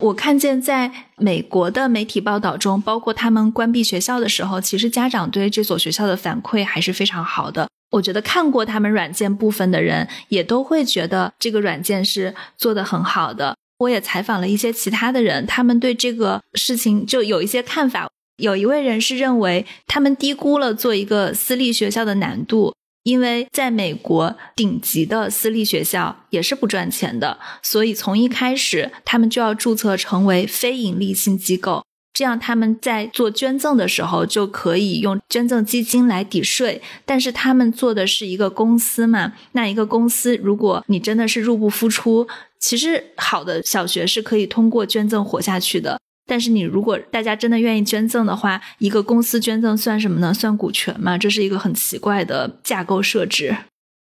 我看见在美国的媒体报道中，包括他们关闭学校的时候，其实家长对这所学校的反馈还是非常好的。我觉得看过他们软件部分的人，也都会觉得这个软件是做的很好的。我也采访了一些其他的人，他们对这个事情就有一些看法。有一位人士认为，他们低估了做一个私立学校的难度，因为在美国顶级的私立学校也是不赚钱的，所以从一开始他们就要注册成为非盈利性机构。这样他们在做捐赠的时候就可以用捐赠基金来抵税，但是他们做的是一个公司嘛？那一个公司，如果你真的是入不敷出，其实好的小学是可以通过捐赠活下去的。但是你如果大家真的愿意捐赠的话，一个公司捐赠算什么呢？算股权嘛？这是一个很奇怪的架构设置。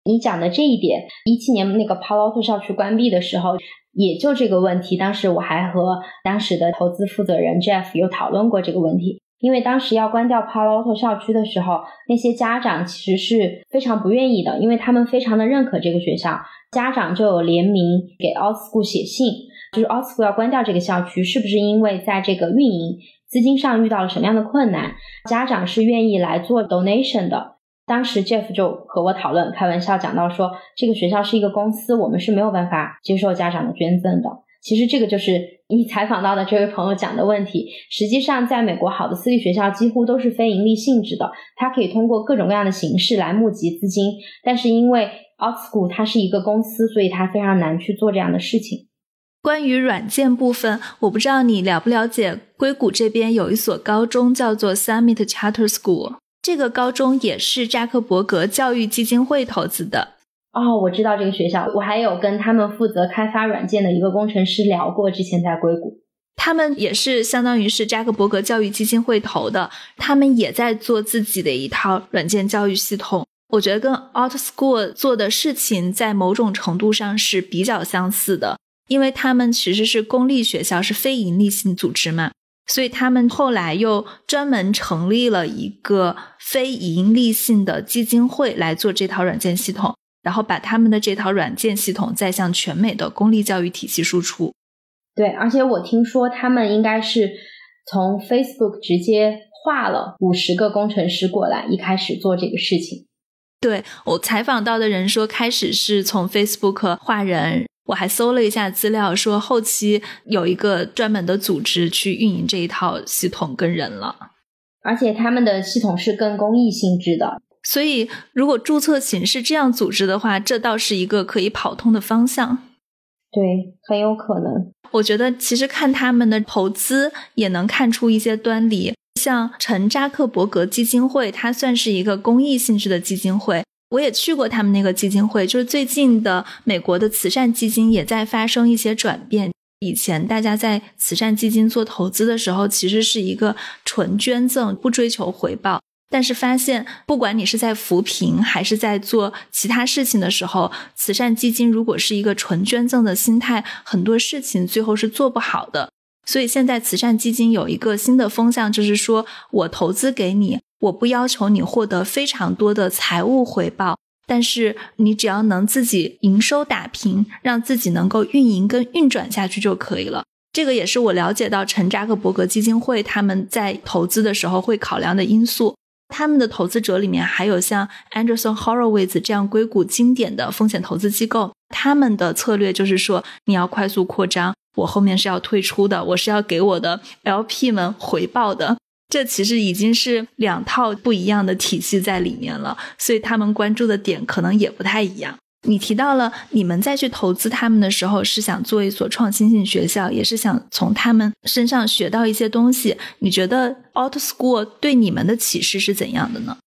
你讲的这一点，一七年那个 Palo Alto 校区关闭的时候。也就这个问题，当时我还和当时的投资负责人 Jeff 有讨论过这个问题。因为当时要关掉 Palo Alto 校区的时候，那些家长其实是非常不愿意的，因为他们非常的认可这个学校，家长就有联名给 o t School 写信，就是 o t School 要关掉这个校区，是不是因为在这个运营资金上遇到了什么样的困难？家长是愿意来做 donation 的。当时 Jeff 就和我讨论，开玩笑讲到说，这个学校是一个公司，我们是没有办法接受家长的捐赠的。其实这个就是你采访到的这位朋友讲的问题。实际上，在美国，好的私立学校几乎都是非盈利性质的，它可以通过各种各样的形式来募集资金。但是因为 OutSchool 它是一个公司，所以它非常难去做这样的事情。关于软件部分，我不知道你了不了解，硅谷这边有一所高中叫做 Summit Charter School。这个高中也是扎克伯格教育基金会投资的哦，我知道这个学校，我还有跟他们负责开发软件的一个工程师聊过，之前在硅谷，他们也是相当于是扎克伯格教育基金会投的，他们也在做自己的一套软件教育系统，我觉得跟 Out School 做的事情在某种程度上是比较相似的，因为他们其实是公立学校，是非盈利性组织嘛。所以他们后来又专门成立了一个非盈利性的基金会来做这套软件系统，然后把他们的这套软件系统再向全美的公立教育体系输出。对，而且我听说他们应该是从 Facebook 直接划了五十个工程师过来，一开始做这个事情。对我采访到的人说，开始是从 Facebook 画人。我还搜了一下资料，说后期有一个专门的组织去运营这一套系统跟人了，而且他们的系统是更公益性质的。所以，如果注册形式这样组织的话，这倒是一个可以跑通的方向。对，很有可能。我觉得其实看他们的投资也能看出一些端倪，像陈扎克伯格基金会，它算是一个公益性质的基金会。我也去过他们那个基金会，就是最近的美国的慈善基金也在发生一些转变。以前大家在慈善基金做投资的时候，其实是一个纯捐赠，不追求回报。但是发现，不管你是在扶贫还是在做其他事情的时候，慈善基金如果是一个纯捐赠的心态，很多事情最后是做不好的。所以现在慈善基金有一个新的风向，就是说我投资给你。我不要求你获得非常多的财务回报，但是你只要能自己营收打平，让自己能够运营跟运转下去就可以了。这个也是我了解到陈扎克伯格基金会他们在投资的时候会考量的因素。他们的投资者里面还有像 Anderson Horowitz 这样硅谷经典的风险投资机构，他们的策略就是说你要快速扩张，我后面是要退出的，我是要给我的 LP 们回报的。这其实已经是两套不一样的体系在里面了，所以他们关注的点可能也不太一样。你提到了你们再去投资他们的时候，是想做一所创新性学校，也是想从他们身上学到一些东西。你觉得 Out School 对你们的启示是怎样的呢？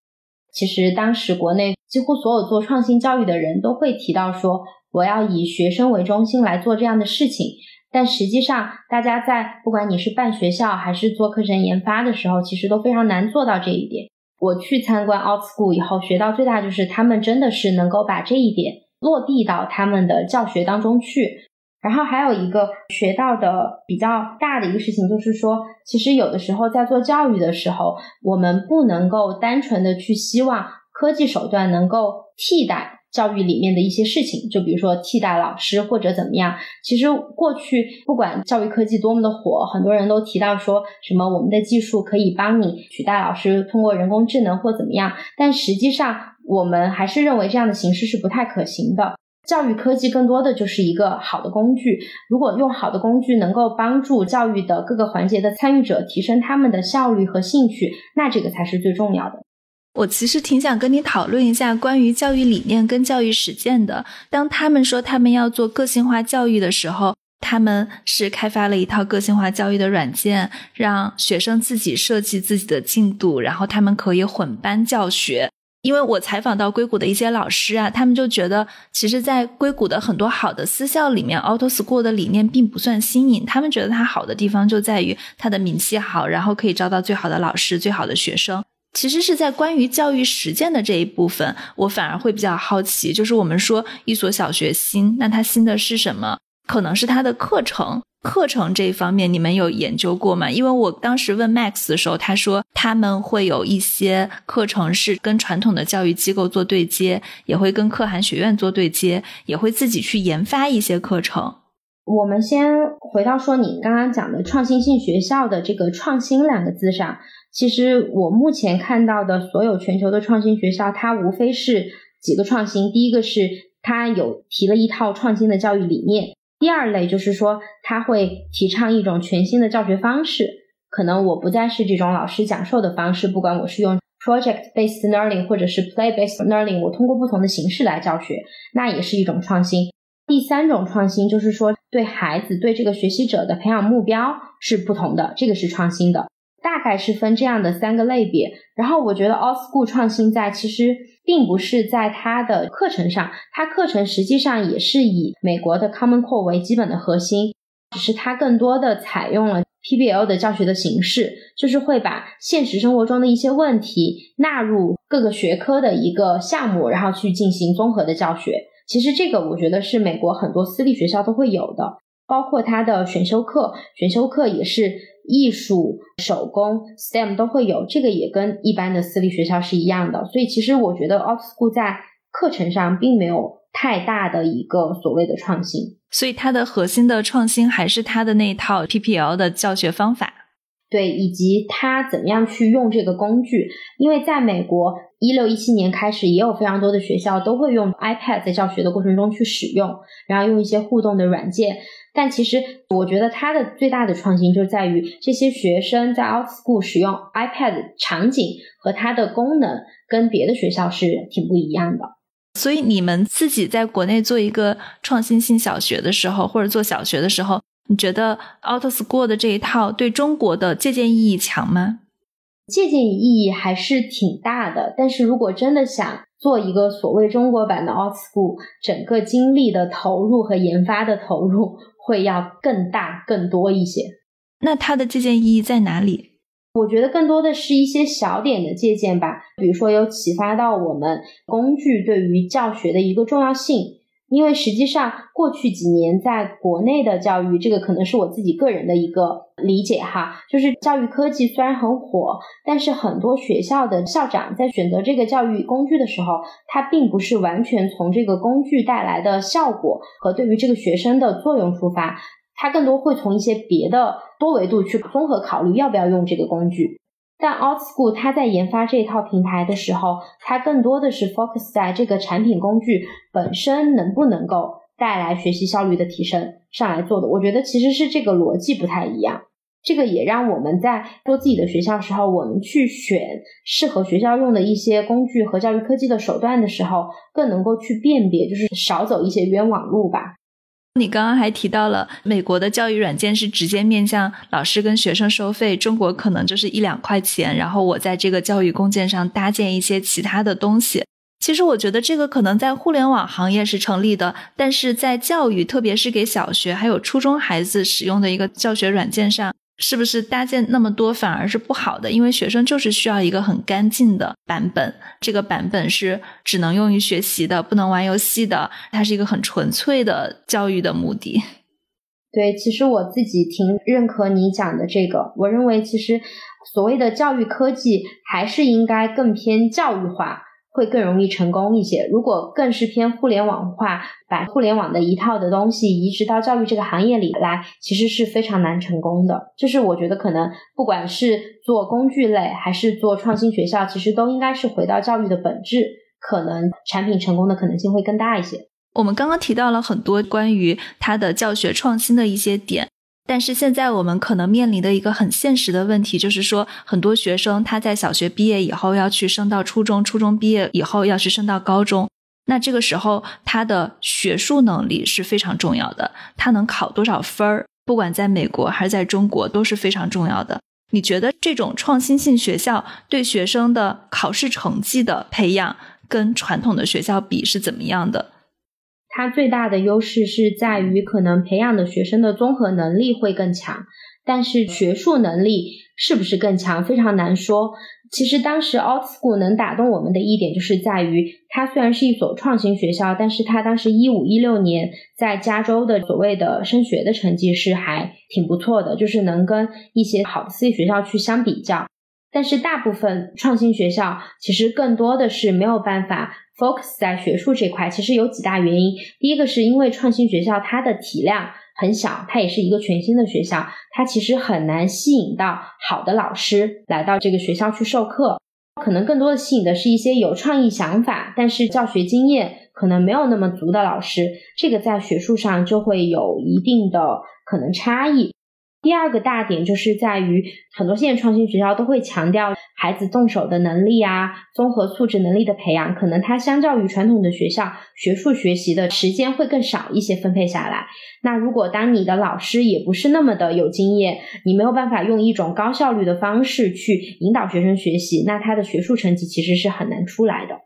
其实当时国内几乎所有做创新教育的人都会提到说，我要以学生为中心来做这样的事情。但实际上，大家在不管你是办学校还是做课程研发的时候，其实都非常难做到这一点。我去参观 Out School 以后，学到最大就是他们真的是能够把这一点落地到他们的教学当中去。然后还有一个学到的比较大的一个事情，就是说，其实有的时候在做教育的时候，我们不能够单纯的去希望科技手段能够替代。教育里面的一些事情，就比如说替代老师或者怎么样。其实过去不管教育科技多么的火，很多人都提到说什么我们的技术可以帮你取代老师，通过人工智能或怎么样。但实际上，我们还是认为这样的形式是不太可行的。教育科技更多的就是一个好的工具。如果用好的工具能够帮助教育的各个环节的参与者提升他们的效率和兴趣，那这个才是最重要的。我其实挺想跟你讨论一下关于教育理念跟教育实践的。当他们说他们要做个性化教育的时候，他们是开发了一套个性化教育的软件，让学生自己设计自己的进度，然后他们可以混班教学。因为我采访到硅谷的一些老师啊，他们就觉得，其实，在硅谷的很多好的私校里面，Auto School 的理念并不算新颖。他们觉得它好的地方就在于它的名气好，然后可以招到最好的老师、最好的学生。其实是在关于教育实践的这一部分，我反而会比较好奇，就是我们说一所小学新，那它新的是什么？可能是它的课程，课程这一方面你们有研究过吗？因为我当时问 Max 的时候，他说他们会有一些课程是跟传统的教育机构做对接，也会跟可汗学院做对接，也会自己去研发一些课程。我们先回到说你刚刚讲的创新性学校的这个“创新”两个字上。其实我目前看到的所有全球的创新学校，它无非是几个创新。第一个是它有提了一套创新的教育理念；第二类就是说，它会提倡一种全新的教学方式。可能我不再是这种老师讲授的方式，不管我是用 project based learning 或者是 play based learning，我通过不同的形式来教学，那也是一种创新。第三种创新就是说，对孩子对这个学习者的培养目标是不同的，这个是创新的。大概是分这样的三个类别，然后我觉得 All School 创新在其实并不是在它的课程上，它课程实际上也是以美国的 Common Core 为基本的核心，只是它更多的采用了 PBL 的教学的形式，就是会把现实生活中的一些问题纳入各个学科的一个项目，然后去进行综合的教学。其实这个我觉得是美国很多私立学校都会有的，包括它的选修课，选修课也是。艺术、手工、STEM 都会有，这个也跟一般的私立学校是一样的。所以其实我觉得 o x School 在课程上并没有太大的一个所谓的创新。所以它的核心的创新还是它的那一套 PPL 的教学方法，对，以及它怎么样去用这个工具。因为在美国，一六一七年开始，也有非常多的学校都会用 iPad 在教学的过程中去使用，然后用一些互动的软件。但其实，我觉得它的最大的创新就在于这些学生在 Out School 使用 iPad 场景和它的功能跟别的学校是挺不一样的。所以，你们自己在国内做一个创新性小学的时候，或者做小学的时候，你觉得 Out School 的这一套对中国的借鉴意义强吗？借鉴意义还是挺大的。但是如果真的想做一个所谓中国版的 Out School，整个精力的投入和研发的投入。会要更大更多一些，那它的借鉴意义在哪里？我觉得更多的是一些小点的借鉴吧，比如说有启发到我们工具对于教学的一个重要性。因为实际上，过去几年在国内的教育，这个可能是我自己个人的一个理解哈，就是教育科技虽然很火，但是很多学校的校长在选择这个教育工具的时候，他并不是完全从这个工具带来的效果和对于这个学生的作用出发，他更多会从一些别的多维度去综合考虑要不要用这个工具。但 OutSchool 它在研发这一套平台的时候，它更多的是 focus 在这个产品工具本身能不能够带来学习效率的提升上来做的。我觉得其实是这个逻辑不太一样。这个也让我们在做自己的学校时候，我们去选适合学校用的一些工具和教育科技的手段的时候，更能够去辨别，就是少走一些冤枉路吧。你刚刚还提到了美国的教育软件是直接面向老师跟学生收费，中国可能就是一两块钱，然后我在这个教育工件上搭建一些其他的东西。其实我觉得这个可能在互联网行业是成立的，但是在教育，特别是给小学还有初中孩子使用的一个教学软件上。是不是搭建那么多反而是不好的？因为学生就是需要一个很干净的版本，这个版本是只能用于学习的，不能玩游戏的。它是一个很纯粹的教育的目的。对，其实我自己挺认可你讲的这个。我认为，其实所谓的教育科技还是应该更偏教育化。会更容易成功一些。如果更是偏互联网化，把互联网的一套的东西移植到教育这个行业里来，其实是非常难成功的。就是我觉得可能不管是做工具类还是做创新学校，其实都应该是回到教育的本质，可能产品成功的可能性会更大一些。我们刚刚提到了很多关于它的教学创新的一些点，但是现在我们可能面临的一个很现实的问题，就是说很多学生他在小学毕业以后要去升到初中，初中毕业以后要去升到高中，那这个时候他的学术能力是非常重要的，他能考多少分儿，不管在美国还是在中国都是非常重要的。你觉得这种创新性学校对学生的考试成绩的培养跟传统的学校比是怎么样的？它最大的优势是在于可能培养的学生的综合能力会更强，但是学术能力是不是更强非常难说。其实当时 Alt School 能打动我们的一点就是在于，它虽然是一所创新学校，但是它当时一五一六年在加州的所谓的升学的成绩是还挺不错的，就是能跟一些好的私立学校去相比较。但是大部分创新学校其实更多的是没有办法。Focus 在学术这块，其实有几大原因。第一个是因为创新学校它的体量很小，它也是一个全新的学校，它其实很难吸引到好的老师来到这个学校去授课。可能更多的吸引的是一些有创意想法，但是教学经验可能没有那么足的老师。这个在学术上就会有一定的可能差异。第二个大点就是在于，很多现在创新学校都会强调孩子动手的能力啊，综合素质能力的培养，可能它相较于传统的学校，学术学习的时间会更少一些分配下来。那如果当你的老师也不是那么的有经验，你没有办法用一种高效率的方式去引导学生学习，那他的学术成绩其实是很难出来的。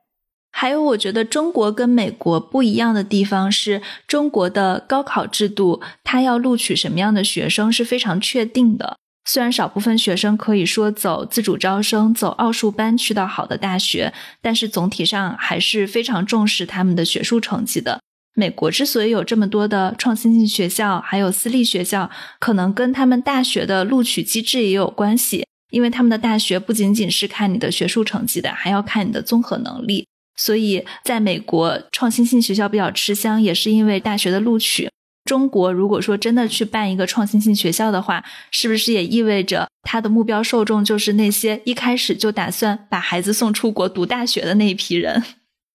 还有，我觉得中国跟美国不一样的地方是，中国的高考制度，它要录取什么样的学生是非常确定的。虽然少部分学生可以说走自主招生、走奥数班去到好的大学，但是总体上还是非常重视他们的学术成绩的。美国之所以有这么多的创新性学校，还有私立学校，可能跟他们大学的录取机制也有关系，因为他们的大学不仅仅是看你的学术成绩的，还要看你的综合能力。所以，在美国，创新性学校比较吃香，也是因为大学的录取。中国如果说真的去办一个创新性学校的话，是不是也意味着它的目标受众就是那些一开始就打算把孩子送出国读大学的那一批人？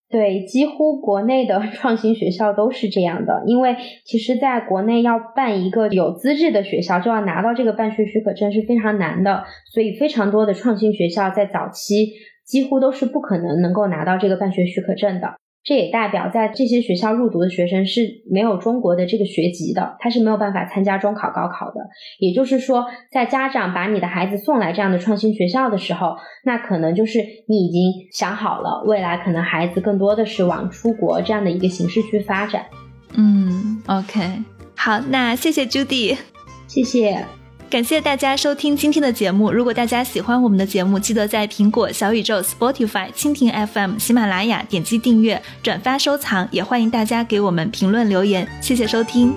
对，几乎国内的创新学校都是这样的。因为其实，在国内要办一个有资质的学校，就要拿到这个办学许可证是非常难的。所以，非常多的创新学校在早期。几乎都是不可能能够拿到这个办学许可证的，这也代表在这些学校入读的学生是没有中国的这个学籍的，他是没有办法参加中考、高考的。也就是说，在家长把你的孩子送来这样的创新学校的时候，那可能就是你已经想好了，未来可能孩子更多的是往出国这样的一个形式去发展。嗯，OK，好，那谢谢 Judy，谢谢。感谢大家收听今天的节目。如果大家喜欢我们的节目，记得在苹果、小宇宙、Spotify、蜻蜓 FM、喜马拉雅点击订阅、转发、收藏，也欢迎大家给我们评论留言。谢谢收听。